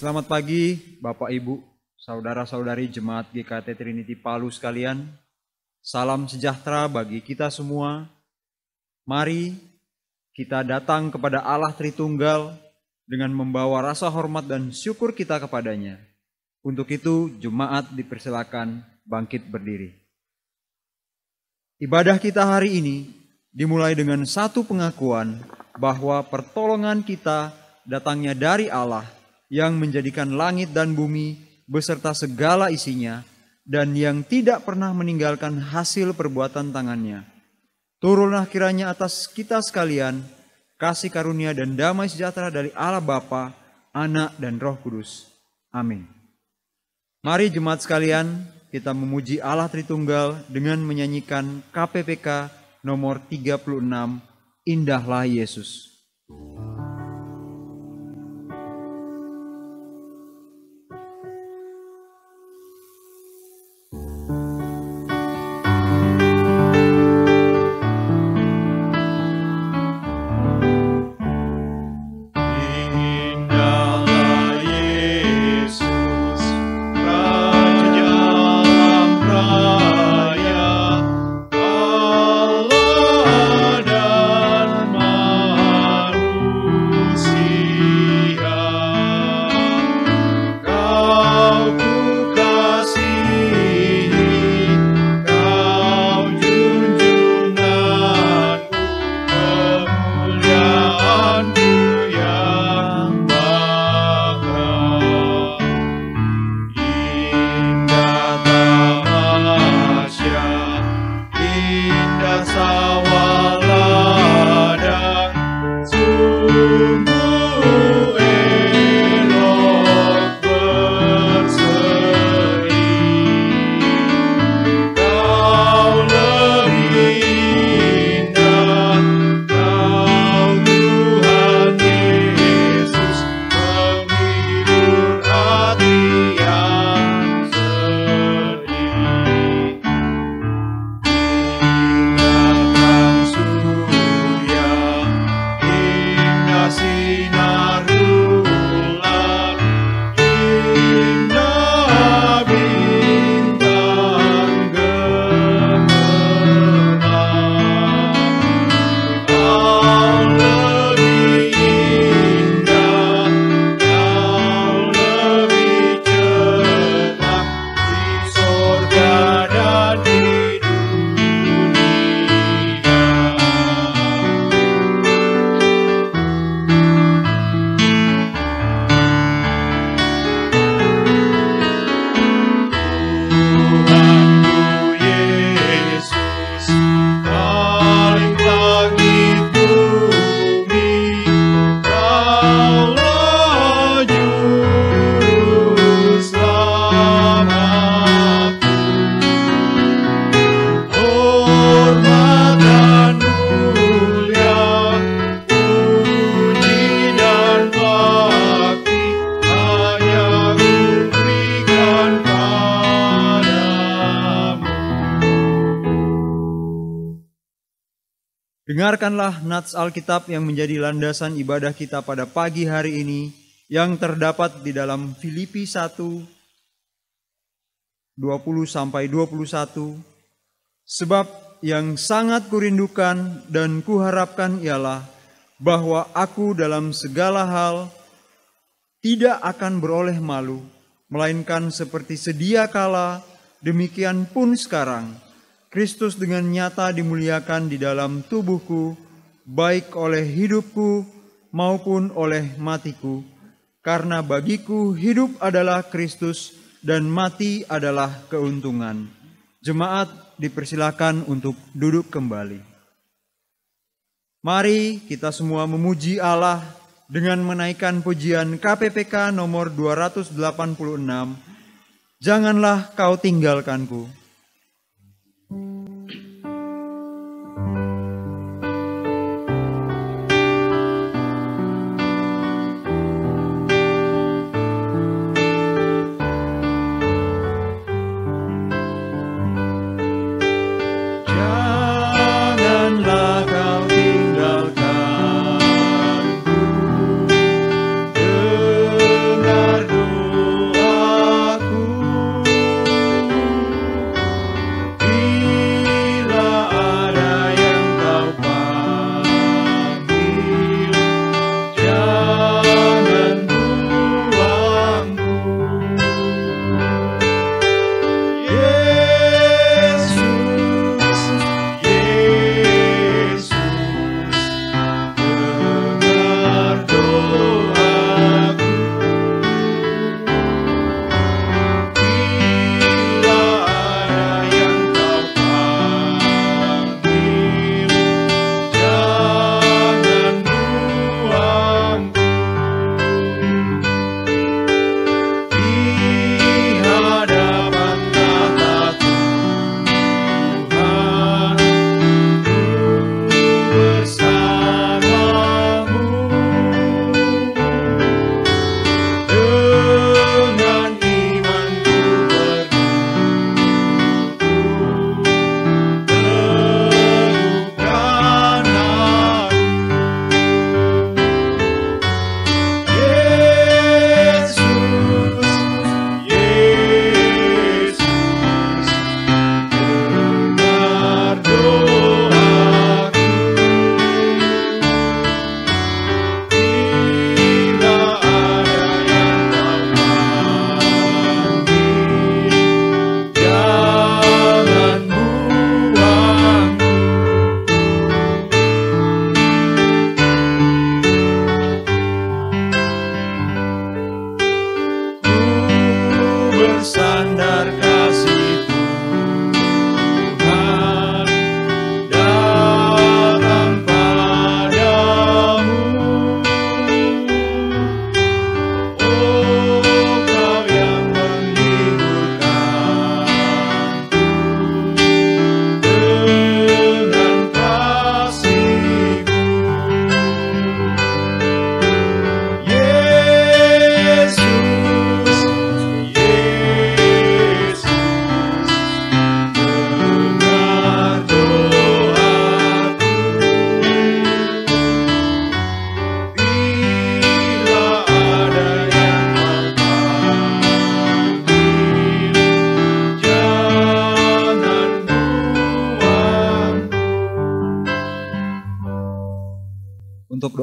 Selamat pagi Bapak Ibu, saudara-saudari jemaat GKT Trinity Palu sekalian. Salam sejahtera bagi kita semua. Mari kita datang kepada Allah Tritunggal dengan membawa rasa hormat dan syukur kita kepadanya. Untuk itu jemaat dipersilakan bangkit berdiri. Ibadah kita hari ini dimulai dengan satu pengakuan bahwa pertolongan kita datangnya dari Allah yang menjadikan langit dan bumi beserta segala isinya dan yang tidak pernah meninggalkan hasil perbuatan tangannya. Turunlah kiranya atas kita sekalian kasih karunia dan damai sejahtera dari Allah Bapa, Anak dan Roh Kudus. Amin. Mari jemaat sekalian, kita memuji Allah Tritunggal dengan menyanyikan KPPK nomor 36, Indahlah Yesus. Indahlah Dengarkanlah nats Alkitab yang menjadi landasan ibadah kita pada pagi hari ini yang terdapat di dalam Filipi 1 20 sampai 21 sebab yang sangat kurindukan dan kuharapkan ialah bahwa aku dalam segala hal tidak akan beroleh malu melainkan seperti sedia kala demikian pun sekarang Kristus dengan nyata dimuliakan di dalam tubuhku, baik oleh hidupku maupun oleh matiku. Karena bagiku hidup adalah Kristus dan mati adalah keuntungan. Jemaat dipersilakan untuk duduk kembali. Mari kita semua memuji Allah dengan menaikkan pujian KPPK nomor 286. Janganlah kau tinggalkanku.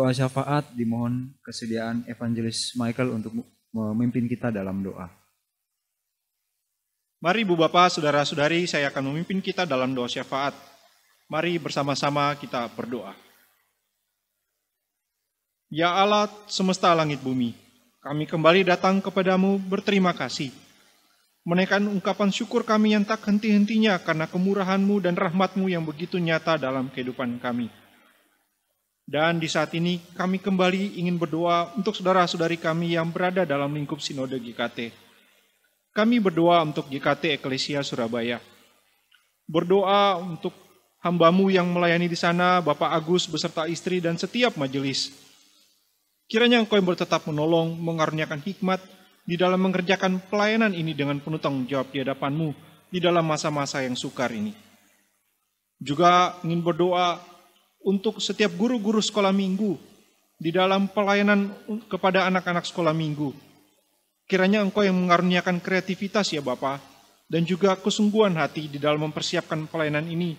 Doa syafaat dimohon kesediaan Evangelis Michael untuk memimpin kita dalam doa. Mari Ibu Bapak, Saudara-saudari, saya akan memimpin kita dalam doa syafaat. Mari bersama-sama kita berdoa. Ya Allah semesta langit bumi, kami kembali datang kepadamu berterima kasih. Menaikkan ungkapan syukur kami yang tak henti-hentinya karena kemurahanmu dan rahmatmu yang begitu nyata dalam kehidupan kami. Dan di saat ini kami kembali ingin berdoa untuk saudara-saudari kami yang berada dalam lingkup Sinode GKT. Kami berdoa untuk GKT Eklesia Surabaya. Berdoa untuk hambamu yang melayani di sana, Bapak Agus beserta istri dan setiap majelis. Kiranya engkau yang tetap menolong, mengaruniakan hikmat di dalam mengerjakan pelayanan ini dengan penuh tanggung jawab di hadapanmu di dalam masa-masa yang sukar ini. Juga ingin berdoa untuk setiap guru-guru sekolah minggu di dalam pelayanan kepada anak-anak sekolah minggu. Kiranya engkau yang mengaruniakan kreativitas ya Bapak, dan juga kesungguhan hati di dalam mempersiapkan pelayanan ini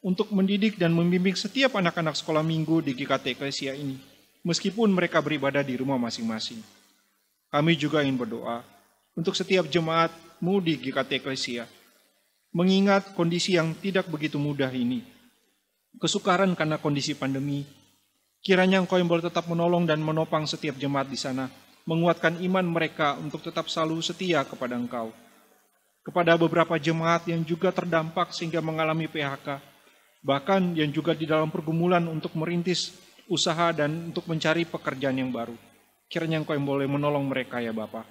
untuk mendidik dan membimbing setiap anak-anak sekolah minggu di GKT Eklesia ini, meskipun mereka beribadah di rumah masing-masing. Kami juga ingin berdoa untuk setiap jemaatmu di GKT Eklesia, mengingat kondisi yang tidak begitu mudah ini, kesukaran karena kondisi pandemi. Kiranya Engkau yang boleh tetap menolong dan menopang setiap jemaat di sana, menguatkan iman mereka untuk tetap selalu setia kepada Engkau. Kepada beberapa jemaat yang juga terdampak sehingga mengalami PHK, bahkan yang juga di dalam pergumulan untuk merintis usaha dan untuk mencari pekerjaan yang baru. Kiranya Engkau yang boleh menolong mereka ya Bapak.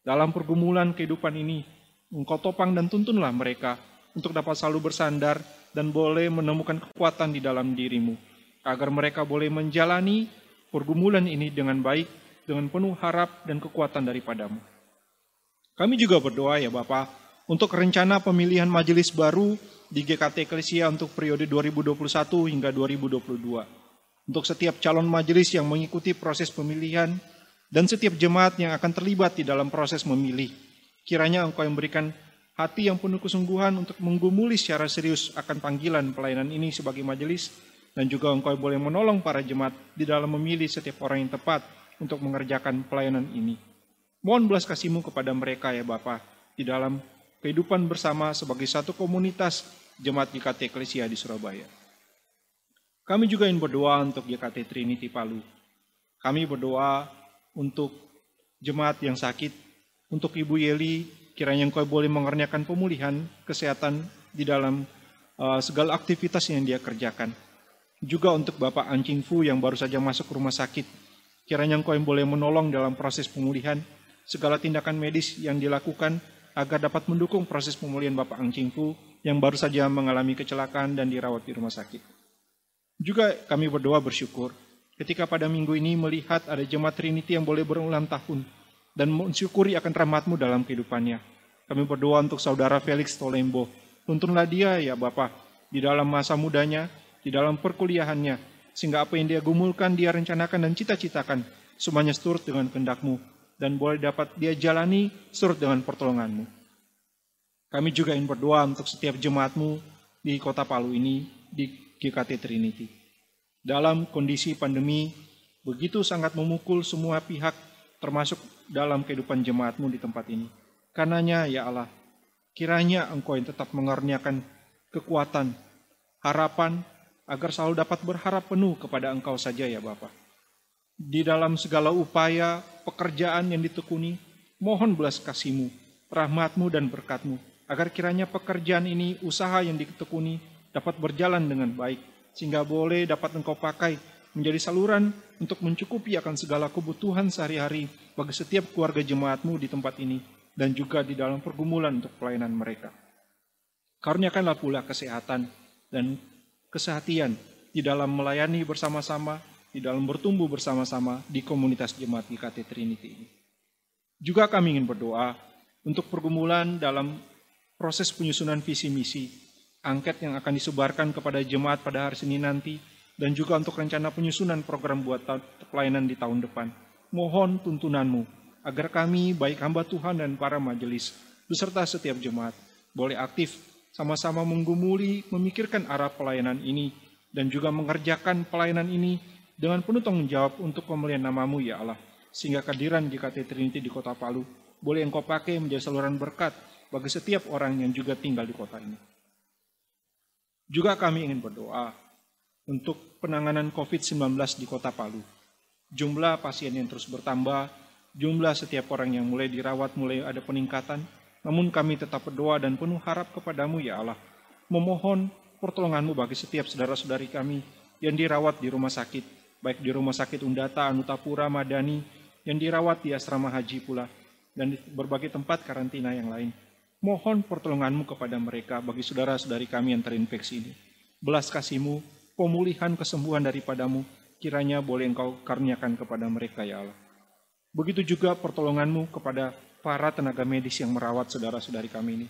Dalam pergumulan kehidupan ini, Engkau topang dan tuntunlah mereka untuk dapat selalu bersandar dan boleh menemukan kekuatan di dalam dirimu, agar mereka boleh menjalani pergumulan ini dengan baik, dengan penuh harap dan kekuatan daripadamu. Kami juga berdoa ya Bapak, untuk rencana pemilihan majelis baru di GKT Eklesia untuk periode 2021 hingga 2022. Untuk setiap calon majelis yang mengikuti proses pemilihan dan setiap jemaat yang akan terlibat di dalam proses memilih. Kiranya Engkau yang berikan hati yang penuh kesungguhan untuk menggumuli secara serius akan panggilan pelayanan ini sebagai majelis, dan juga engkau boleh menolong para jemaat di dalam memilih setiap orang yang tepat untuk mengerjakan pelayanan ini. Mohon belas kasihmu kepada mereka ya Bapa di dalam kehidupan bersama sebagai satu komunitas jemaat GKT Eklesia di Surabaya. Kami juga ingin berdoa untuk GKT Trinity Palu. Kami berdoa untuk jemaat yang sakit, untuk Ibu Yeli kiranya engkau boleh mengerjakan pemulihan kesehatan di dalam uh, segala aktivitas yang dia kerjakan. Juga untuk Bapak Ancing Fu yang baru saja masuk rumah sakit, kiranya engkau yang boleh menolong dalam proses pemulihan, segala tindakan medis yang dilakukan agar dapat mendukung proses pemulihan Bapak Ancing Fu yang baru saja mengalami kecelakaan dan dirawat di rumah sakit. Juga kami berdoa bersyukur ketika pada minggu ini melihat ada jemaat Trinity yang boleh berulang tahun dan mensyukuri akan rahmatmu dalam kehidupannya. Kami berdoa untuk saudara Felix Tolembo. Tuntunlah dia ya Bapak, di dalam masa mudanya, di dalam perkuliahannya, sehingga apa yang dia gumulkan, dia rencanakan dan cita-citakan, semuanya seturut dengan kehendakmu, dan boleh dapat dia jalani seturut dengan pertolonganmu. Kami juga ingin berdoa untuk setiap jemaatmu di kota Palu ini, di GKT Trinity. Dalam kondisi pandemi, begitu sangat memukul semua pihak termasuk dalam kehidupan jemaatmu di tempat ini. Karenanya ya Allah, kiranya Engkau yang tetap mengaruniakan kekuatan, harapan, agar selalu dapat berharap penuh kepada Engkau saja ya Bapa. Di dalam segala upaya, pekerjaan yang ditekuni, mohon belas kasihmu, rahmatmu dan berkatmu, agar kiranya pekerjaan ini, usaha yang ditekuni, dapat berjalan dengan baik, sehingga boleh dapat engkau pakai menjadi saluran untuk mencukupi akan segala kebutuhan sehari-hari bagi setiap keluarga jemaatmu di tempat ini dan juga di dalam pergumulan untuk pelayanan mereka. Karuniakanlah pula kesehatan dan kesehatian di dalam melayani bersama-sama, di dalam bertumbuh bersama-sama di komunitas jemaat GKT Trinity ini. Juga kami ingin berdoa untuk pergumulan dalam proses penyusunan visi misi, angket yang akan disebarkan kepada jemaat pada hari Senin nanti, dan juga untuk rencana penyusunan program buat pelayanan di tahun depan. Mohon tuntunanmu agar kami, baik hamba Tuhan dan para majelis, beserta setiap jemaat, boleh aktif sama-sama menggumuli, memikirkan arah pelayanan ini, dan juga mengerjakan pelayanan ini dengan penuh tanggung jawab untuk pemulihan namamu ya Allah, sehingga kehadiran GKT Trinity di kota Palu boleh engkau pakai menjadi saluran berkat bagi setiap orang yang juga tinggal di kota ini. Juga kami ingin berdoa untuk penanganan COVID-19 di kota Palu. Jumlah pasien yang terus bertambah, jumlah setiap orang yang mulai dirawat mulai ada peningkatan, namun kami tetap berdoa dan penuh harap kepadamu ya Allah, memohon pertolonganmu bagi setiap saudara-saudari kami yang dirawat di rumah sakit, baik di Rumah Sakit Undata, Anutapura, Madani, yang dirawat di asrama haji pula, dan di berbagai tempat karantina yang lain. Mohon pertolonganmu kepada mereka bagi saudara-saudari kami yang terinfeksi ini. Belas kasihmu, pemulihan kesembuhan daripadamu, kiranya boleh engkau karuniakan kepada mereka ya Allah. Begitu juga pertolonganmu kepada para tenaga medis yang merawat saudara-saudari kami ini.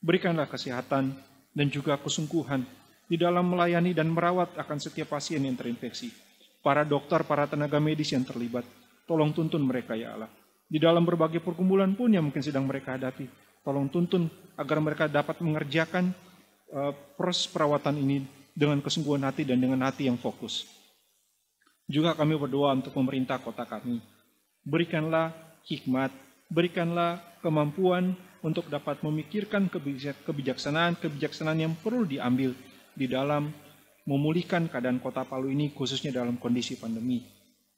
Berikanlah kesehatan dan juga kesungguhan di dalam melayani dan merawat akan setiap pasien yang terinfeksi para dokter, para tenaga medis yang terlibat. Tolong tuntun mereka ya Allah. Di dalam berbagai pergumulan pun yang mungkin sedang mereka hadapi. Tolong tuntun agar mereka dapat mengerjakan uh, proses perawatan ini dengan kesungguhan hati dan dengan hati yang fokus. Juga kami berdoa untuk pemerintah kota kami. Berikanlah hikmat, berikanlah kemampuan untuk dapat memikirkan kebijaksanaan-kebijaksanaan yang perlu diambil di dalam memulihkan keadaan kota Palu ini khususnya dalam kondisi pandemi.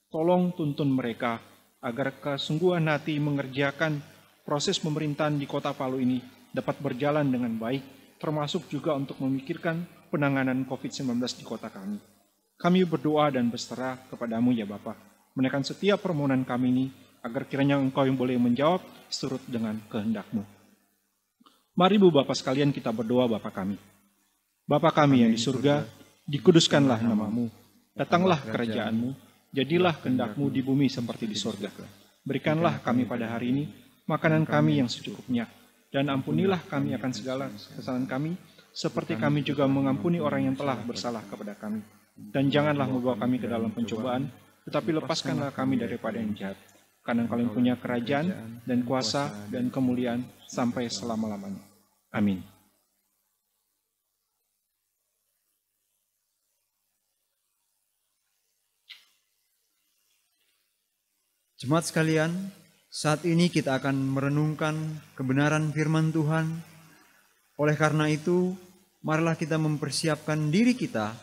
Tolong tuntun mereka agar kesungguhan hati mengerjakan proses pemerintahan di kota Palu ini dapat berjalan dengan baik, termasuk juga untuk memikirkan penanganan COVID-19 di kota kami. Kami berdoa dan berserah kepadamu ya Bapak, menekan setiap permohonan kami ini, agar kiranya Engkau yang boleh menjawab surut dengan kehendakmu. Mari Bu Bapak sekalian kita berdoa Bapak kami. Bapak kami yang di surga, dikuduskanlah namamu, datanglah kerajaanmu, jadilah kehendakmu di bumi seperti di sorga. Berikanlah kami pada hari ini makanan kami yang secukupnya, dan ampunilah kami akan segala kesalahan kami, seperti kami juga mengampuni orang yang telah bersalah kepada kami. Dan janganlah membawa kami ke dalam pencobaan, tetapi lepaskanlah kami daripada yang jahat. Karena kalian punya kerajaan dan kuasa dan kemuliaan sampai selama-lamanya. Amin. Jemaat sekalian, saat ini kita akan merenungkan kebenaran firman Tuhan. Oleh karena itu, marilah kita mempersiapkan diri kita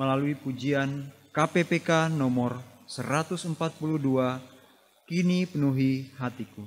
melalui pujian KPPK nomor 142, Kini Penuhi Hatiku.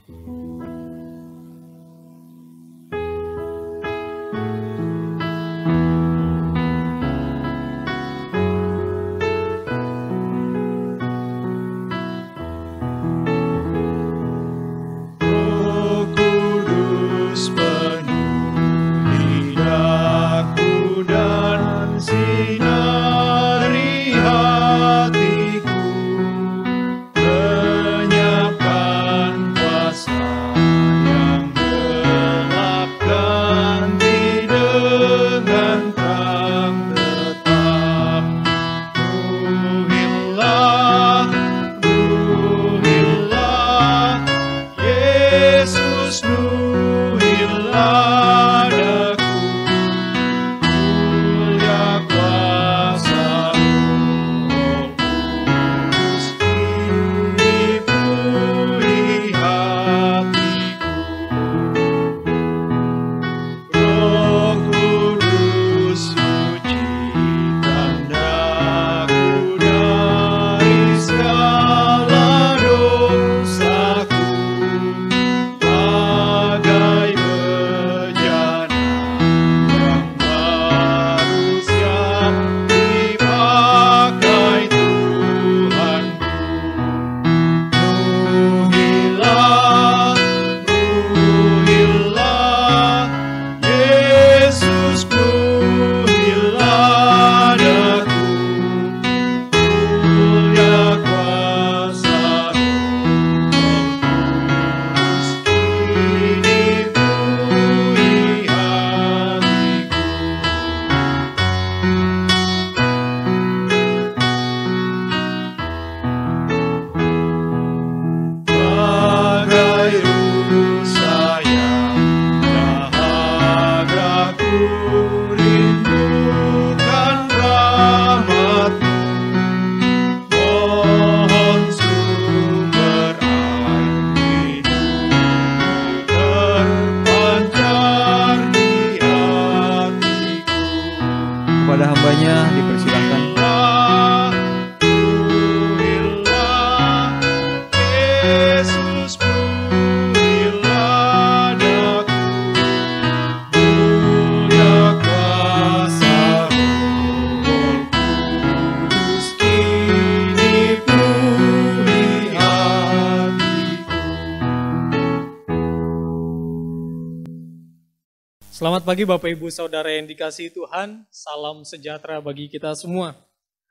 Pagi Bapak Ibu Saudara yang dikasihi Tuhan. Salam sejahtera bagi kita semua.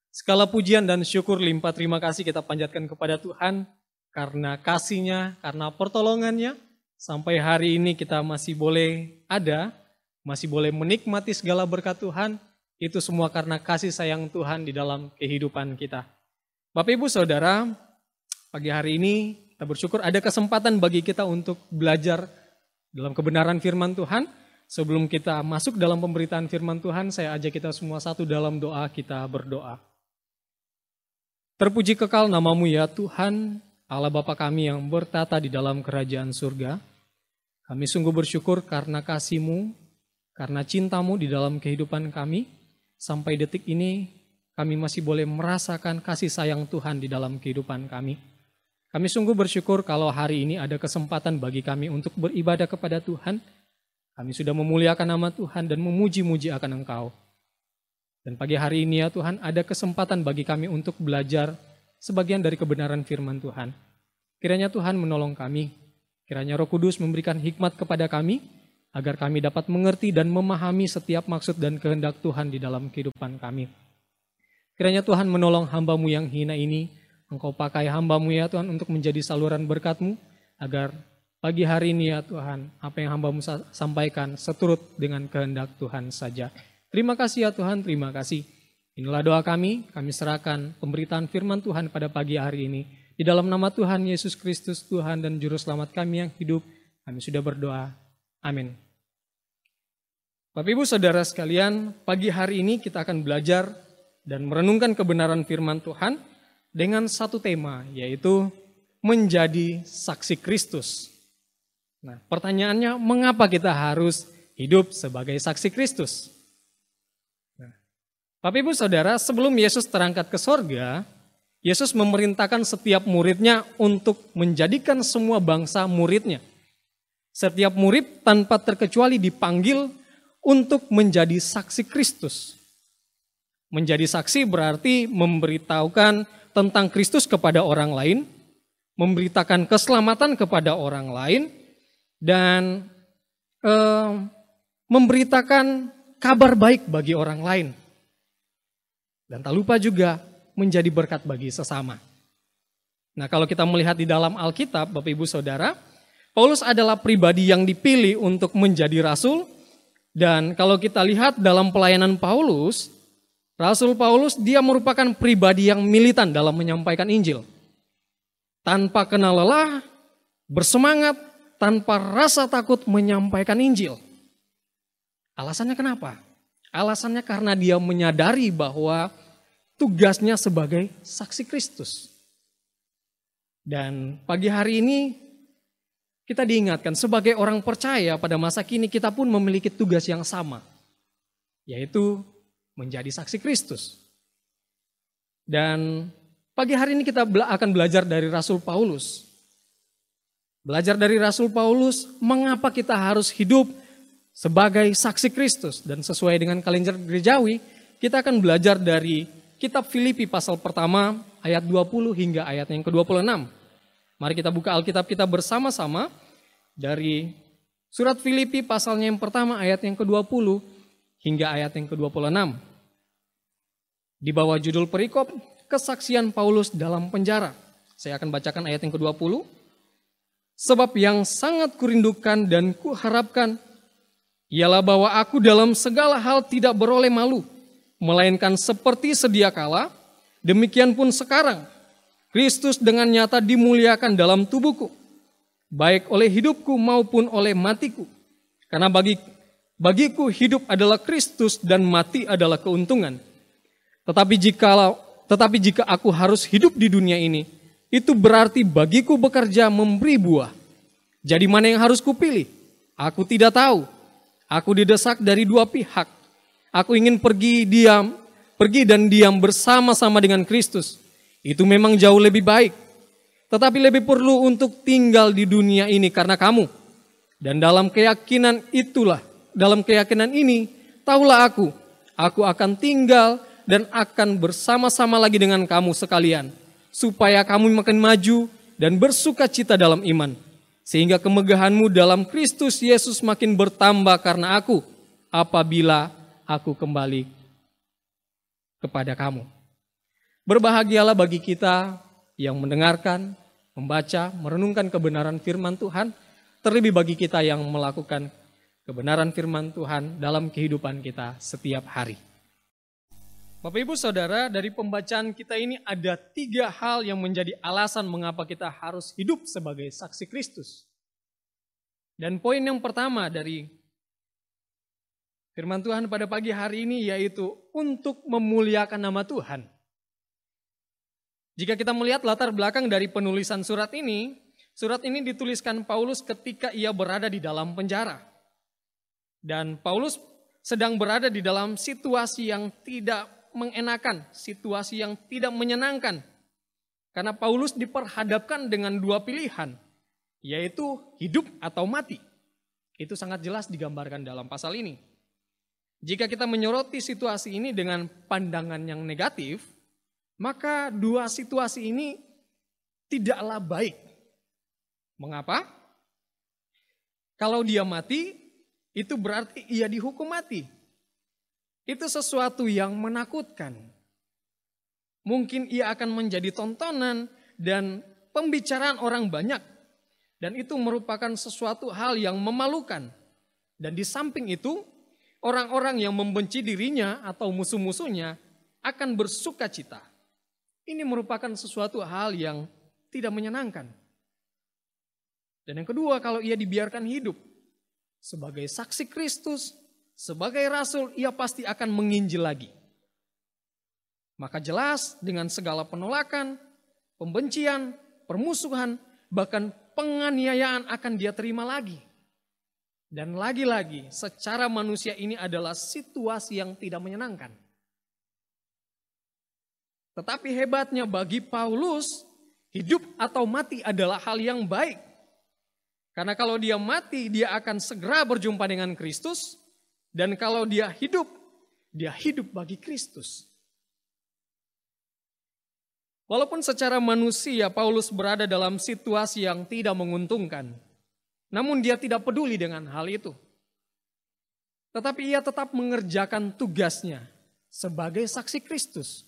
Segala pujian dan syukur limpah terima kasih kita panjatkan kepada Tuhan karena kasihnya, karena pertolongannya. Sampai hari ini kita masih boleh ada, masih boleh menikmati segala berkat Tuhan. Itu semua karena kasih sayang Tuhan di dalam kehidupan kita. Bapak Ibu Saudara, pagi hari ini kita bersyukur ada kesempatan bagi kita untuk belajar dalam kebenaran firman Tuhan. Sebelum kita masuk dalam pemberitaan firman Tuhan, saya ajak kita semua satu dalam doa kita berdoa. Terpuji kekal namamu ya Tuhan, Allah Bapa kami yang bertata di dalam kerajaan surga. Kami sungguh bersyukur karena kasihmu, karena cintamu di dalam kehidupan kami. Sampai detik ini kami masih boleh merasakan kasih sayang Tuhan di dalam kehidupan kami. Kami sungguh bersyukur kalau hari ini ada kesempatan bagi kami untuk beribadah kepada Tuhan, kami sudah memuliakan nama Tuhan dan memuji-muji akan Engkau. Dan pagi hari ini ya Tuhan, ada kesempatan bagi kami untuk belajar sebagian dari kebenaran firman Tuhan. Kiranya Tuhan menolong kami. Kiranya Roh Kudus memberikan hikmat kepada kami, agar kami dapat mengerti dan memahami setiap maksud dan kehendak Tuhan di dalam kehidupan kami. Kiranya Tuhan menolong hambamu yang hina ini, Engkau pakai hambamu ya Tuhan untuk menjadi saluran berkatmu, agar Pagi hari ini ya Tuhan, apa yang hambamu sampaikan seturut dengan kehendak Tuhan saja. Terima kasih ya Tuhan, terima kasih. Inilah doa kami, kami serahkan pemberitaan firman Tuhan pada pagi hari ini. Di dalam nama Tuhan Yesus Kristus, Tuhan dan Juru Selamat kami yang hidup, kami sudah berdoa. Amin. Bapak Ibu Saudara sekalian, pagi hari ini kita akan belajar dan merenungkan kebenaran firman Tuhan dengan satu tema, yaitu menjadi saksi Kristus. Nah, pertanyaannya, mengapa kita harus hidup sebagai saksi Kristus? Nah, Bapak Ibu Saudara, sebelum Yesus terangkat ke sorga, Yesus memerintahkan setiap muridnya untuk menjadikan semua bangsa muridnya. Setiap murid tanpa terkecuali dipanggil untuk menjadi saksi Kristus. Menjadi saksi berarti memberitahukan tentang Kristus kepada orang lain, memberitakan keselamatan kepada orang lain, dan eh, memberitakan kabar baik bagi orang lain. Dan tak lupa juga menjadi berkat bagi sesama. Nah kalau kita melihat di dalam Alkitab, Bapak Ibu Saudara, Paulus adalah pribadi yang dipilih untuk menjadi rasul. Dan kalau kita lihat dalam pelayanan Paulus, Rasul Paulus dia merupakan pribadi yang militan dalam menyampaikan Injil. Tanpa kenal lelah, bersemangat, tanpa rasa takut menyampaikan Injil. Alasannya kenapa? Alasannya karena dia menyadari bahwa tugasnya sebagai saksi Kristus. Dan pagi hari ini kita diingatkan sebagai orang percaya pada masa kini kita pun memiliki tugas yang sama. Yaitu menjadi saksi Kristus. Dan pagi hari ini kita akan belajar dari Rasul Paulus Belajar dari Rasul Paulus, mengapa kita harus hidup sebagai saksi Kristus. Dan sesuai dengan kalender gerejawi, kita akan belajar dari kitab Filipi pasal pertama ayat 20 hingga ayat yang ke-26. Mari kita buka Alkitab kita bersama-sama dari surat Filipi pasalnya yang pertama ayat yang ke-20 hingga ayat yang ke-26. Di bawah judul perikop, kesaksian Paulus dalam penjara. Saya akan bacakan ayat yang ke-20 Sebab yang sangat kurindukan dan kuharapkan ialah bahwa aku dalam segala hal tidak beroleh malu, melainkan seperti sedia kala, demikian pun sekarang, Kristus dengan nyata dimuliakan dalam tubuhku, baik oleh hidupku maupun oleh matiku. Karena bagi bagiku hidup adalah Kristus dan mati adalah keuntungan. Tetapi jika tetapi jika aku harus hidup di dunia ini, itu berarti bagiku bekerja memberi buah. Jadi mana yang harus kupilih? Aku tidak tahu. Aku didesak dari dua pihak. Aku ingin pergi diam, pergi dan diam bersama-sama dengan Kristus. Itu memang jauh lebih baik. Tetapi lebih perlu untuk tinggal di dunia ini karena kamu. Dan dalam keyakinan itulah, dalam keyakinan ini, tahulah aku, aku akan tinggal dan akan bersama-sama lagi dengan kamu sekalian supaya kamu makin maju dan bersuka cita dalam iman. sehingga kemegahanmu dalam Kristus Yesus makin bertambah karena aku apabila aku kembali kepada kamu. Berbahagialah bagi kita yang mendengarkan, membaca, merenungkan kebenaran firman Tuhan, terlebih bagi kita yang melakukan kebenaran firman Tuhan dalam kehidupan kita setiap hari. Bapak Ibu Saudara, dari pembacaan kita ini ada tiga hal yang menjadi alasan mengapa kita harus hidup sebagai saksi Kristus. Dan poin yang pertama dari firman Tuhan pada pagi hari ini yaitu untuk memuliakan nama Tuhan. Jika kita melihat latar belakang dari penulisan surat ini, surat ini dituliskan Paulus ketika ia berada di dalam penjara. Dan Paulus sedang berada di dalam situasi yang tidak mengenakan, situasi yang tidak menyenangkan. Karena Paulus diperhadapkan dengan dua pilihan, yaitu hidup atau mati. Itu sangat jelas digambarkan dalam pasal ini. Jika kita menyoroti situasi ini dengan pandangan yang negatif, maka dua situasi ini tidaklah baik. Mengapa? Kalau dia mati, itu berarti ia dihukum mati itu sesuatu yang menakutkan. Mungkin ia akan menjadi tontonan dan pembicaraan orang banyak. Dan itu merupakan sesuatu hal yang memalukan. Dan di samping itu, orang-orang yang membenci dirinya atau musuh-musuhnya akan bersuka cita. Ini merupakan sesuatu hal yang tidak menyenangkan. Dan yang kedua, kalau ia dibiarkan hidup sebagai saksi Kristus, sebagai rasul, ia pasti akan menginjil lagi. Maka jelas dengan segala penolakan, pembencian, permusuhan, bahkan penganiayaan akan dia terima lagi. Dan lagi-lagi, secara manusia ini adalah situasi yang tidak menyenangkan. Tetapi hebatnya bagi Paulus, hidup atau mati adalah hal yang baik. Karena kalau dia mati, dia akan segera berjumpa dengan Kristus, dan kalau dia hidup, dia hidup bagi Kristus. Walaupun secara manusia Paulus berada dalam situasi yang tidak menguntungkan, namun dia tidak peduli dengan hal itu. Tetapi ia tetap mengerjakan tugasnya sebagai saksi Kristus.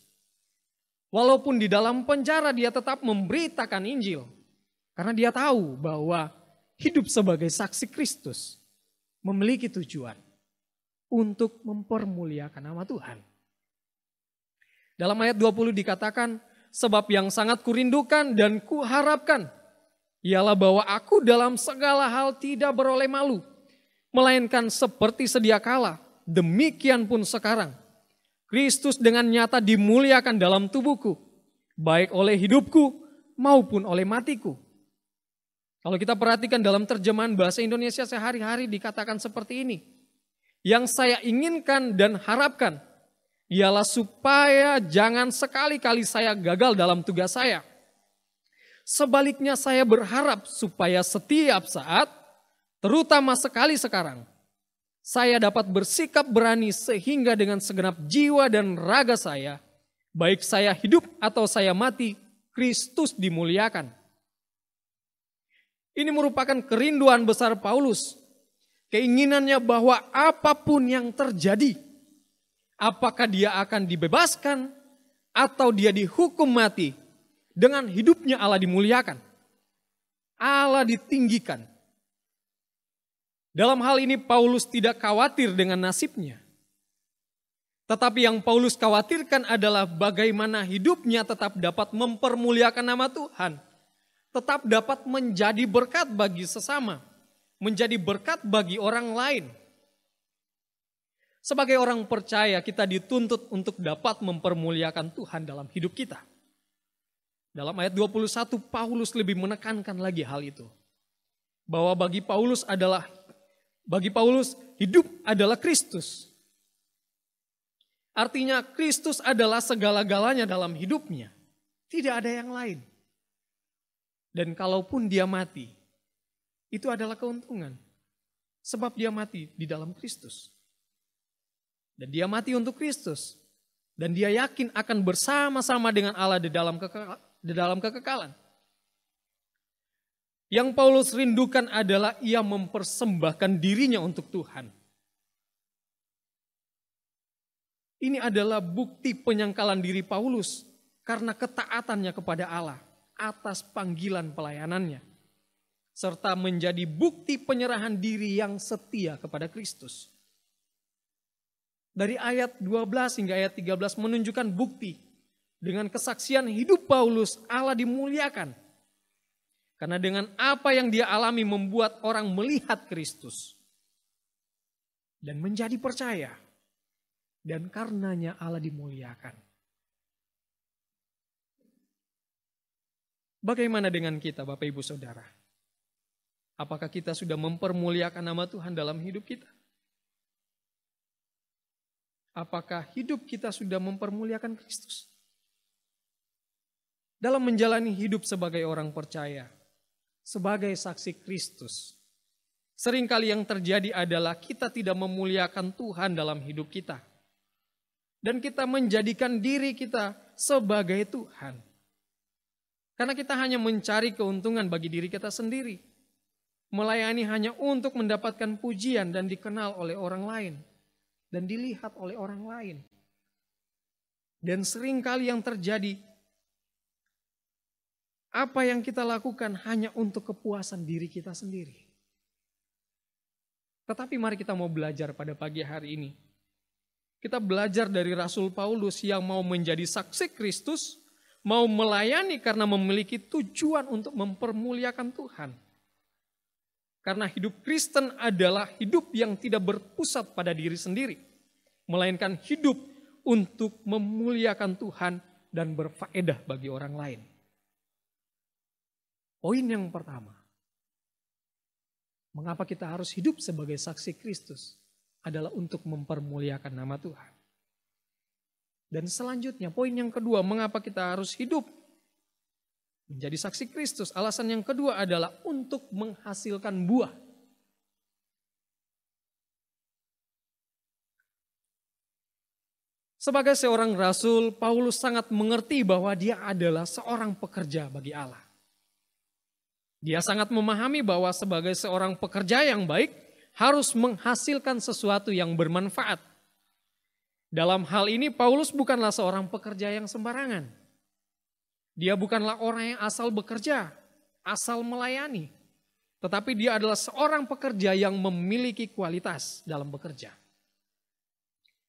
Walaupun di dalam penjara dia tetap memberitakan Injil. Karena dia tahu bahwa hidup sebagai saksi Kristus memiliki tujuan untuk mempermuliakan nama Tuhan. Dalam ayat 20 dikatakan, sebab yang sangat kurindukan dan kuharapkan, ialah bahwa aku dalam segala hal tidak beroleh malu, melainkan seperti sedia kala, demikian pun sekarang. Kristus dengan nyata dimuliakan dalam tubuhku, baik oleh hidupku maupun oleh matiku. Kalau kita perhatikan dalam terjemahan bahasa Indonesia sehari-hari dikatakan seperti ini. Yang saya inginkan dan harapkan ialah supaya jangan sekali-kali saya gagal dalam tugas saya. Sebaliknya saya berharap supaya setiap saat, terutama sekali sekarang, saya dapat bersikap berani sehingga dengan segenap jiwa dan raga saya, baik saya hidup atau saya mati, Kristus dimuliakan. Ini merupakan kerinduan besar Paulus Keinginannya bahwa apa pun yang terjadi, apakah dia akan dibebaskan atau dia dihukum mati, dengan hidupnya Allah dimuliakan. Allah ditinggikan. Dalam hal ini Paulus tidak khawatir dengan nasibnya. Tetapi yang Paulus khawatirkan adalah bagaimana hidupnya tetap dapat mempermuliakan nama Tuhan. Tetap dapat menjadi berkat bagi sesama menjadi berkat bagi orang lain. Sebagai orang percaya, kita dituntut untuk dapat mempermuliakan Tuhan dalam hidup kita. Dalam ayat 21, Paulus lebih menekankan lagi hal itu. Bahwa bagi Paulus adalah bagi Paulus hidup adalah Kristus. Artinya Kristus adalah segala-galanya dalam hidupnya. Tidak ada yang lain. Dan kalaupun dia mati, itu adalah keuntungan. Sebab dia mati di dalam Kristus. Dan dia mati untuk Kristus. Dan dia yakin akan bersama-sama dengan Allah di dalam, di dalam kekekalan. Yang Paulus rindukan adalah ia mempersembahkan dirinya untuk Tuhan. Ini adalah bukti penyangkalan diri Paulus karena ketaatannya kepada Allah atas panggilan pelayanannya. Serta menjadi bukti penyerahan diri yang setia kepada Kristus. Dari ayat 12 hingga ayat 13 menunjukkan bukti dengan kesaksian hidup Paulus Allah dimuliakan karena dengan apa yang dia alami membuat orang melihat Kristus dan menjadi percaya. Dan karenanya Allah dimuliakan. Bagaimana dengan kita Bapak Ibu Saudara? Apakah kita sudah mempermuliakan nama Tuhan dalam hidup kita? Apakah hidup kita sudah mempermuliakan Kristus? Dalam menjalani hidup sebagai orang percaya, sebagai saksi Kristus. Seringkali yang terjadi adalah kita tidak memuliakan Tuhan dalam hidup kita. Dan kita menjadikan diri kita sebagai Tuhan. Karena kita hanya mencari keuntungan bagi diri kita sendiri. Melayani hanya untuk mendapatkan pujian dan dikenal oleh orang lain. Dan dilihat oleh orang lain. Dan sering kali yang terjadi apa yang kita lakukan hanya untuk kepuasan diri kita sendiri. Tetapi mari kita mau belajar pada pagi hari ini. Kita belajar dari Rasul Paulus yang mau menjadi saksi Kristus, mau melayani karena memiliki tujuan untuk mempermuliakan Tuhan. Karena hidup Kristen adalah hidup yang tidak berpusat pada diri sendiri, melainkan hidup untuk memuliakan Tuhan dan berfaedah bagi orang lain. Poin yang pertama, mengapa kita harus hidup sebagai saksi Kristus adalah untuk mempermuliakan nama Tuhan. Dan selanjutnya, poin yang kedua, mengapa kita harus hidup menjadi saksi Kristus? Alasan yang kedua adalah untuk menghasilkan buah. Sebagai seorang rasul, Paulus sangat mengerti bahwa dia adalah seorang pekerja bagi Allah. Dia sangat memahami bahwa sebagai seorang pekerja yang baik harus menghasilkan sesuatu yang bermanfaat. Dalam hal ini Paulus bukanlah seorang pekerja yang sembarangan. Dia bukanlah orang yang asal bekerja, asal melayani. Tetapi dia adalah seorang pekerja yang memiliki kualitas dalam bekerja.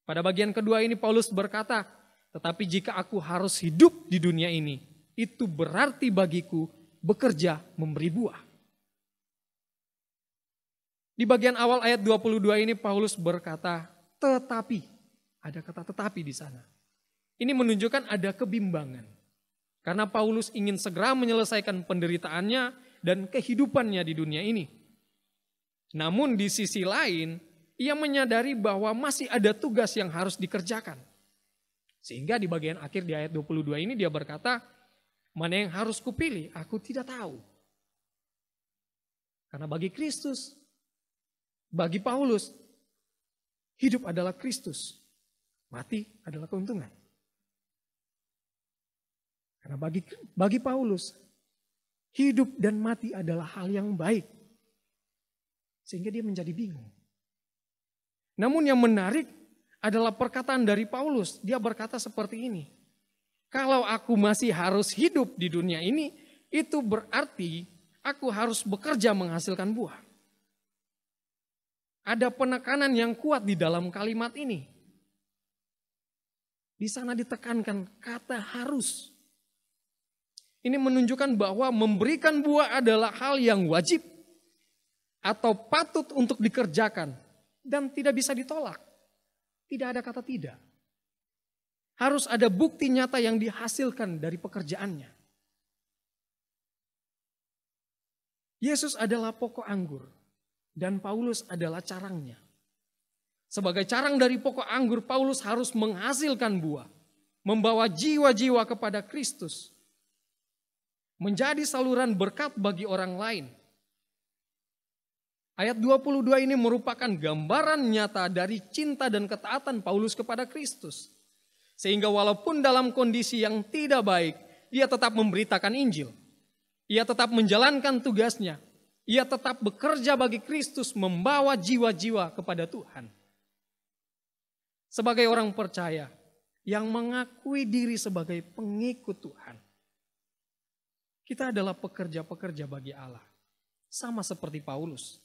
Pada bagian kedua ini Paulus berkata, tetapi jika aku harus hidup di dunia ini, itu berarti bagiku bekerja memberi buah. Di bagian awal ayat 22 ini Paulus berkata, tetapi. Ada kata tetapi di sana. Ini menunjukkan ada kebimbangan. Karena Paulus ingin segera menyelesaikan penderitaannya dan kehidupannya di dunia ini. Namun di sisi lain, ia menyadari bahwa masih ada tugas yang harus dikerjakan. Sehingga di bagian akhir di ayat 22 ini dia berkata, Mana yang harus kupilih? Aku tidak tahu. Karena bagi Kristus, bagi Paulus, hidup adalah Kristus. Mati adalah keuntungan. Karena bagi bagi Paulus, hidup dan mati adalah hal yang baik. Sehingga dia menjadi bingung. Namun yang menarik adalah perkataan dari Paulus. Dia berkata seperti ini. Kalau aku masih harus hidup di dunia ini, itu berarti aku harus bekerja menghasilkan buah. Ada penekanan yang kuat di dalam kalimat ini. Di sana ditekankan kata harus. Ini menunjukkan bahwa memberikan buah adalah hal yang wajib atau patut untuk dikerjakan dan tidak bisa ditolak. Tidak ada kata tidak. Harus ada bukti nyata yang dihasilkan dari pekerjaannya. Yesus adalah pokok anggur dan Paulus adalah carangnya. Sebagai carang dari pokok anggur, Paulus harus menghasilkan buah, membawa jiwa-jiwa kepada Kristus, menjadi saluran berkat bagi orang lain. Ayat 22 ini merupakan gambaran nyata dari cinta dan ketaatan Paulus kepada Kristus. Sehingga walaupun dalam kondisi yang tidak baik, dia tetap memberitakan Injil. Ia tetap menjalankan tugasnya. Ia tetap bekerja bagi Kristus membawa jiwa-jiwa kepada Tuhan. Sebagai orang percaya yang mengakui diri sebagai pengikut Tuhan. Kita adalah pekerja-pekerja bagi Allah. Sama seperti Paulus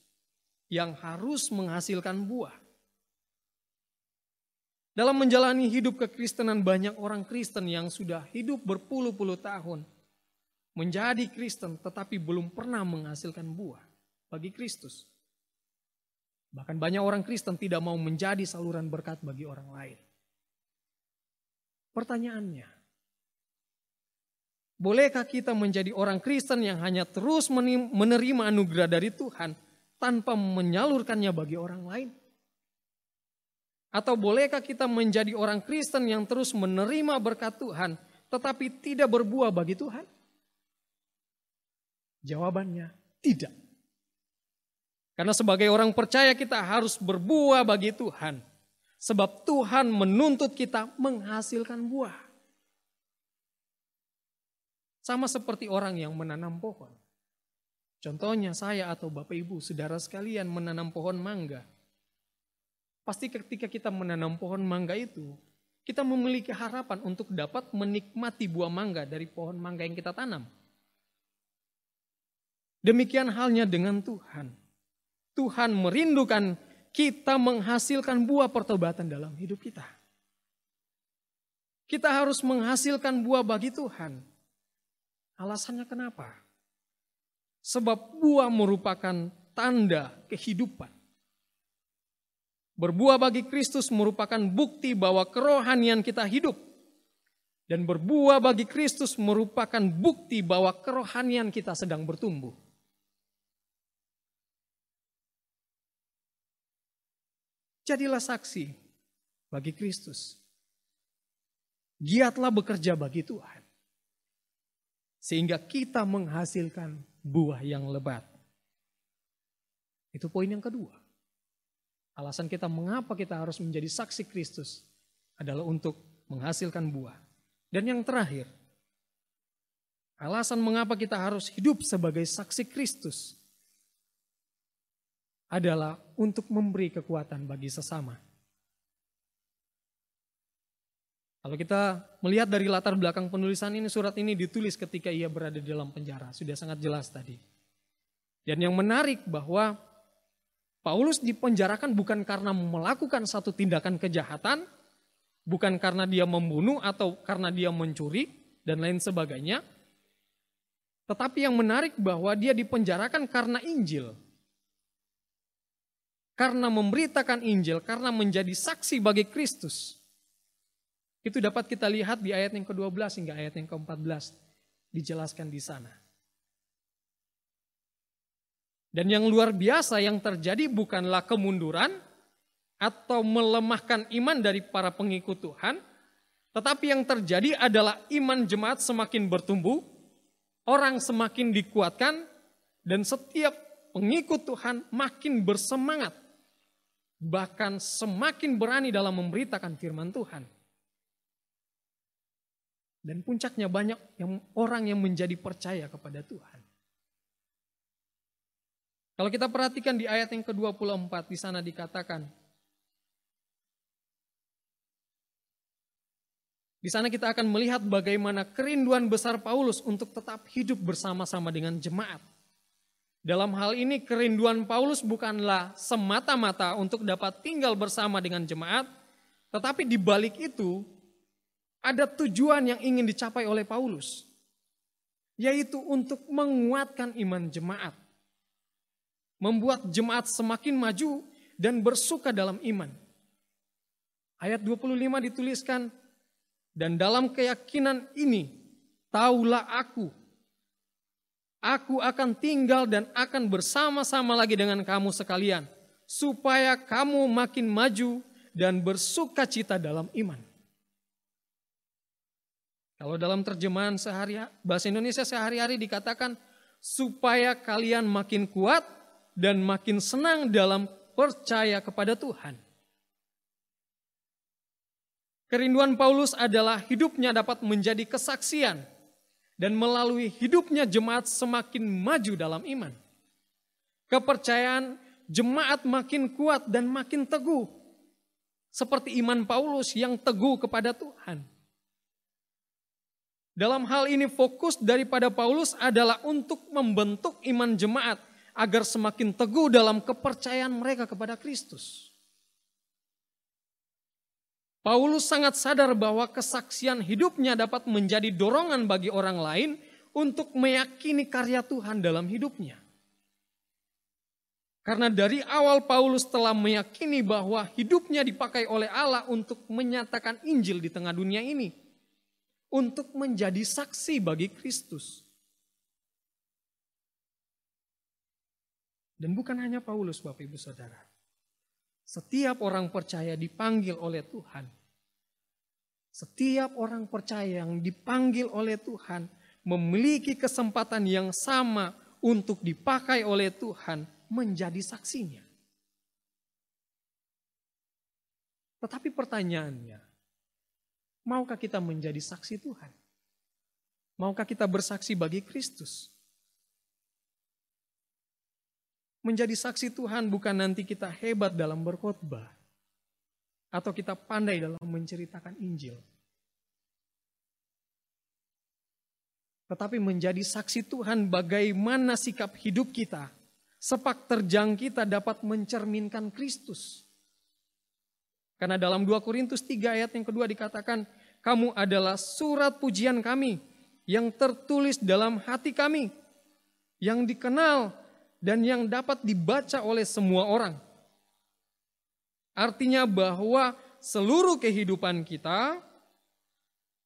yang harus menghasilkan buah. Dalam menjalani hidup kekristenan banyak orang Kristen yang sudah hidup berpuluh-puluh tahun menjadi Kristen tetapi belum pernah menghasilkan buah bagi Kristus. Bahkan banyak orang Kristen tidak mau menjadi saluran berkat bagi orang lain. Pertanyaannya, bolehkah kita menjadi orang Kristen yang hanya terus menerima anugerah dari Tuhan tanpa menyalurkannya bagi orang lain? Atau bolehkah kita menjadi orang Kristen yang terus menerima berkat Tuhan tetapi tidak berbuah bagi Tuhan? Jawabannya tidak. Karena sebagai orang percaya kita harus berbuah bagi Tuhan. Sebab Tuhan menuntut kita menghasilkan buah. Sama seperti orang yang menanam pohon. Contohnya saya atau Bapak Ibu, saudara sekalian menanam pohon mangga. Pasti ketika kita menanam pohon mangga itu, kita memiliki harapan untuk dapat menikmati buah mangga dari pohon mangga yang kita tanam. Demikian halnya dengan Tuhan. Tuhan merindukan kita menghasilkan buah pertobatan dalam hidup kita. Kita harus menghasilkan buah bagi Tuhan. Alasannya kenapa? Sebab buah merupakan tanda kehidupan. Berbuah bagi Kristus merupakan bukti bahwa kerohanian kita hidup. Dan berbuah bagi Kristus merupakan bukti bahwa kerohanian kita sedang bertumbuh. Jadilah saksi bagi Kristus. Giatlah bekerja bagi Tuhan. Sehingga kita menghasilkan buah yang lebat. Itu poin yang kedua. Alasan kita mengapa kita harus menjadi saksi Kristus adalah untuk menghasilkan buah. Dan yang terakhir, alasan mengapa kita harus hidup sebagai saksi Kristus adalah untuk memberi kekuatan bagi sesama. Kalau kita melihat dari latar belakang penulisan ini, surat ini ditulis ketika ia berada di dalam penjara. Sudah sangat jelas tadi. Dan yang menarik bahwa Paulus dipenjarakan bukan karena melakukan satu tindakan kejahatan, bukan karena dia membunuh atau karena dia mencuri, dan lain sebagainya. Tetapi yang menarik bahwa dia dipenjarakan karena Injil karena memberitakan Injil, karena menjadi saksi bagi Kristus. Itu dapat kita lihat di ayat yang ke-12 hingga ayat yang ke-14. Dijelaskan di sana. Dan yang luar biasa yang terjadi bukanlah kemunduran atau melemahkan iman dari para pengikut Tuhan, tetapi yang terjadi adalah iman jemaat semakin bertumbuh, orang semakin dikuatkan, dan setiap pengikut Tuhan makin bersemangat bahkan semakin berani dalam memberitakan firman Tuhan. Dan puncaknya banyak yang orang yang menjadi percaya kepada Tuhan. Kalau kita perhatikan di ayat yang ke-24 di sana dikatakan Di sana kita akan melihat bagaimana kerinduan besar Paulus untuk tetap hidup bersama-sama dengan jemaat. Dalam hal ini kerinduan Paulus bukanlah semata-mata untuk dapat tinggal bersama dengan jemaat, tetapi di balik itu ada tujuan yang ingin dicapai oleh Paulus, yaitu untuk menguatkan iman jemaat, membuat jemaat semakin maju dan bersuka dalam iman. Ayat 25 dituliskan, dan dalam keyakinan ini, taulah aku Aku akan tinggal dan akan bersama-sama lagi dengan kamu sekalian, supaya kamu makin maju dan bersuka cita dalam iman. Kalau dalam terjemahan sehari bahasa Indonesia sehari-hari dikatakan supaya kalian makin kuat dan makin senang dalam percaya kepada Tuhan. Kerinduan Paulus adalah hidupnya dapat menjadi kesaksian dan melalui hidupnya jemaat semakin maju dalam iman. Kepercayaan jemaat makin kuat dan makin teguh. Seperti iman Paulus yang teguh kepada Tuhan. Dalam hal ini fokus daripada Paulus adalah untuk membentuk iman jemaat agar semakin teguh dalam kepercayaan mereka kepada Kristus. Paulus sangat sadar bahwa kesaksian hidupnya dapat menjadi dorongan bagi orang lain untuk meyakini karya Tuhan dalam hidupnya. Karena dari awal Paulus telah meyakini bahwa hidupnya dipakai oleh Allah untuk menyatakan Injil di tengah dunia ini. Untuk menjadi saksi bagi Kristus. Dan bukan hanya Paulus Bapak Ibu Saudara. Setiap orang percaya dipanggil oleh Tuhan. Setiap orang percaya yang dipanggil oleh Tuhan memiliki kesempatan yang sama untuk dipakai oleh Tuhan menjadi saksinya. Tetapi pertanyaannya, maukah kita menjadi saksi Tuhan? Maukah kita bersaksi bagi Kristus? Menjadi saksi Tuhan bukan nanti kita hebat dalam berkhotbah atau kita pandai dalam menceritakan Injil. Tetapi menjadi saksi Tuhan bagaimana sikap hidup kita, sepak terjang kita dapat mencerminkan Kristus. Karena dalam 2 Korintus 3 ayat yang kedua dikatakan, kamu adalah surat pujian kami yang tertulis dalam hati kami, yang dikenal dan yang dapat dibaca oleh semua orang. Artinya bahwa seluruh kehidupan kita,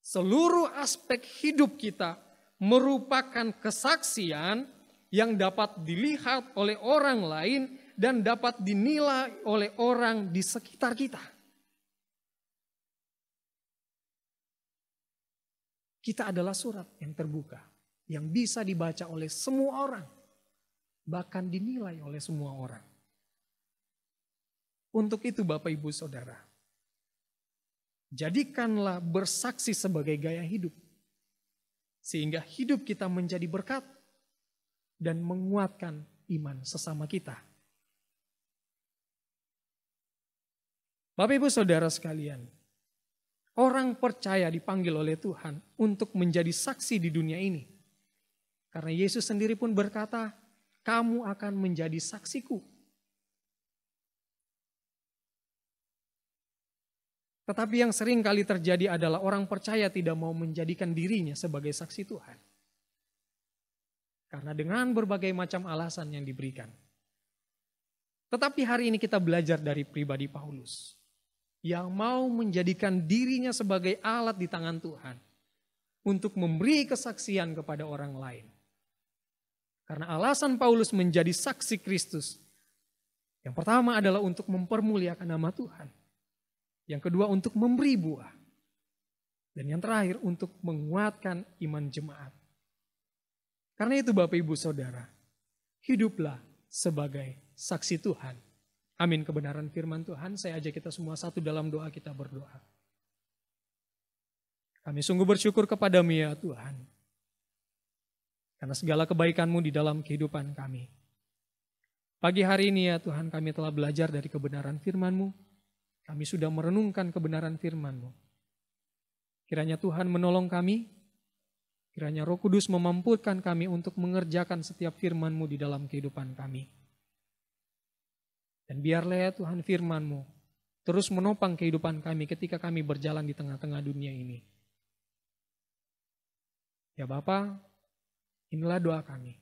seluruh aspek hidup kita merupakan kesaksian yang dapat dilihat oleh orang lain dan dapat dinilai oleh orang di sekitar kita. Kita adalah surat yang terbuka, yang bisa dibaca oleh semua orang bahkan dinilai oleh semua orang. Untuk itu Bapak Ibu Saudara, jadikanlah bersaksi sebagai gaya hidup. Sehingga hidup kita menjadi berkat dan menguatkan iman sesama kita. Bapak Ibu Saudara sekalian, orang percaya dipanggil oleh Tuhan untuk menjadi saksi di dunia ini. Karena Yesus sendiri pun berkata, kamu akan menjadi saksiku. Tetapi yang sering kali terjadi adalah orang percaya tidak mau menjadikan dirinya sebagai saksi Tuhan. Karena dengan berbagai macam alasan yang diberikan. Tetapi hari ini kita belajar dari pribadi Paulus. Yang mau menjadikan dirinya sebagai alat di tangan Tuhan. Untuk memberi kesaksian kepada orang lain. Karena alasan Paulus menjadi saksi Kristus. Yang pertama adalah untuk mempermuliakan nama Tuhan. Yang kedua untuk memberi buah. Dan yang terakhir untuk menguatkan iman jemaat. Karena itu Bapak Ibu Saudara, hiduplah sebagai saksi Tuhan. Amin kebenaran firman Tuhan. Saya ajak kita semua satu dalam doa kita berdoa. Kami sungguh bersyukur kepadamu ya Tuhan. Karena segala kebaikanmu di dalam kehidupan kami. Pagi hari ini ya Tuhan kami telah belajar dari kebenaran firman-Mu. Kami sudah merenungkan kebenaran firman-Mu. Kiranya Tuhan menolong kami. Kiranya Roh Kudus memampukan kami untuk mengerjakan setiap firman-Mu di dalam kehidupan kami. Dan biarlah ya Tuhan firman-Mu terus menopang kehidupan kami ketika kami berjalan di tengah-tengah dunia ini. Ya Bapak, Inilah doa kami.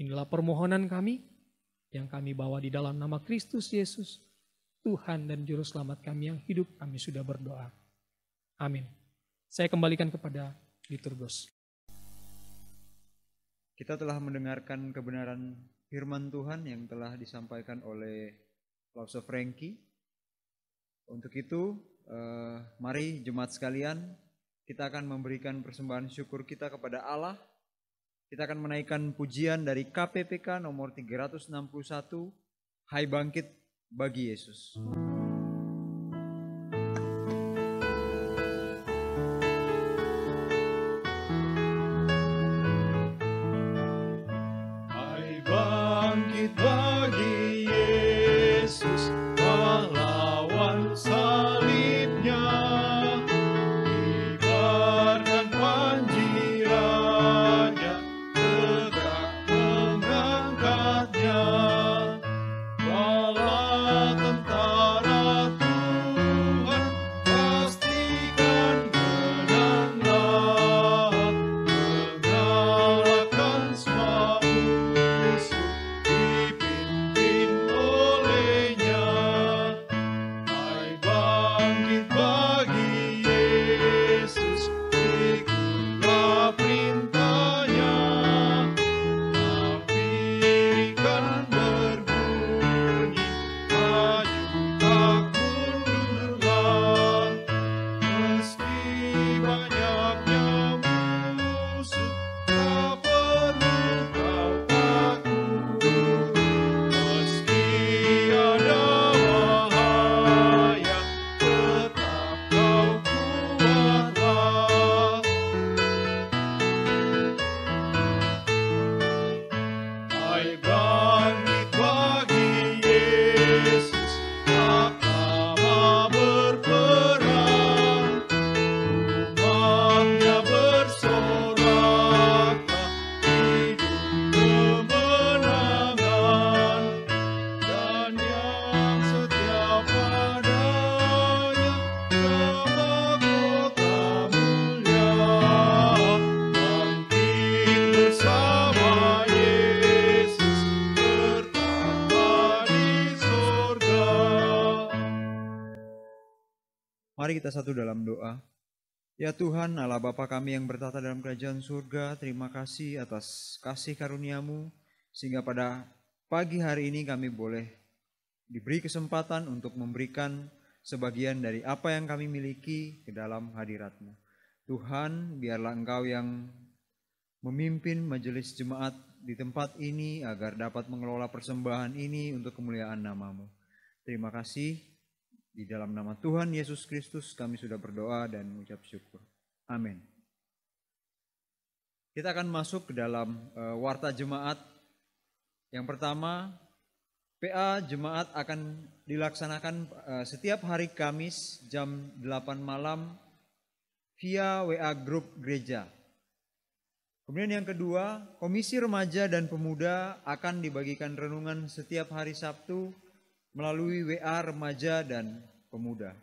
Inilah permohonan kami yang kami bawa di dalam nama Kristus Yesus, Tuhan dan Juru Selamat kami yang hidup kami sudah berdoa. Amin. Saya kembalikan kepada liturgos. Kita telah mendengarkan kebenaran firman Tuhan yang telah disampaikan oleh Lause Franky. Untuk itu, eh, mari jemaat sekalian, kita akan memberikan persembahan syukur kita kepada Allah kita akan menaikkan pujian dari KPPK nomor 361, Hai Bangkit bagi Yesus. Mari kita satu dalam doa. Ya Tuhan, Allah Bapa kami yang bertata dalam kerajaan surga, terima kasih atas kasih karuniamu, sehingga pada pagi hari ini kami boleh diberi kesempatan untuk memberikan sebagian dari apa yang kami miliki ke dalam hadiratmu. Tuhan, biarlah Engkau yang memimpin majelis jemaat di tempat ini agar dapat mengelola persembahan ini untuk kemuliaan namamu. Terima kasih. Di dalam nama Tuhan Yesus Kristus kami sudah berdoa dan mengucap syukur. Amin. Kita akan masuk ke dalam uh, warta jemaat. Yang pertama, PA jemaat akan dilaksanakan uh, setiap hari Kamis jam 8 malam via WA grup gereja. Kemudian yang kedua, Komisi Remaja dan Pemuda akan dibagikan renungan setiap hari Sabtu melalui WA remaja dan pemuda.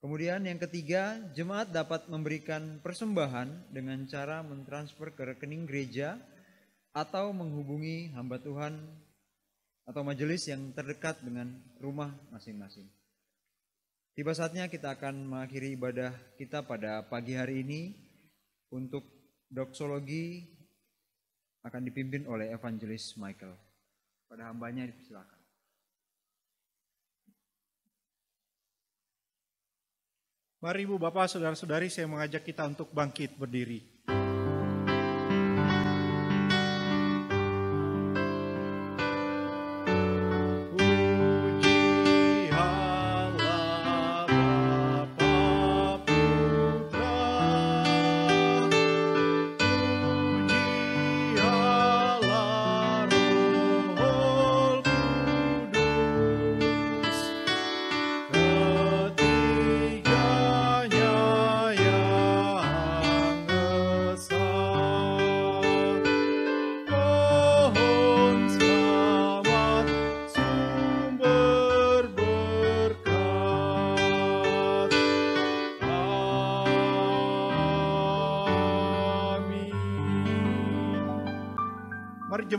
Kemudian yang ketiga, jemaat dapat memberikan persembahan dengan cara mentransfer ke rekening gereja atau menghubungi hamba Tuhan atau majelis yang terdekat dengan rumah masing-masing. Tiba saatnya kita akan mengakhiri ibadah kita pada pagi hari ini untuk doksologi akan dipimpin oleh Evangelis Michael. Pada hambanya dipersilakan. Mari Ibu Bapak Saudara-saudari saya mengajak kita untuk bangkit berdiri.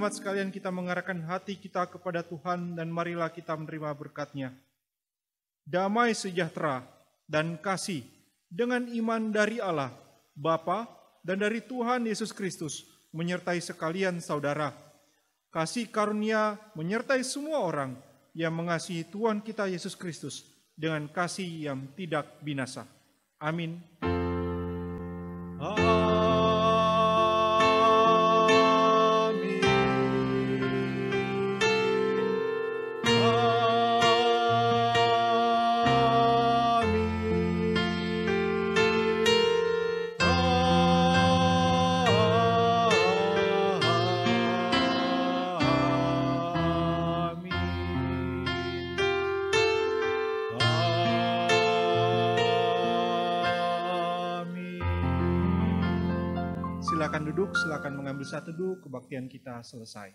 Jemaat sekalian kita mengarahkan hati kita kepada Tuhan dan marilah kita menerima berkatnya. Damai sejahtera dan kasih dengan iman dari Allah, Bapa dan dari Tuhan Yesus Kristus menyertai sekalian saudara. Kasih karunia menyertai semua orang yang mengasihi Tuhan kita Yesus Kristus dengan kasih yang tidak binasa. Amin. Duduk, silakan mengambil satu duduk, kebaktian kita selesai.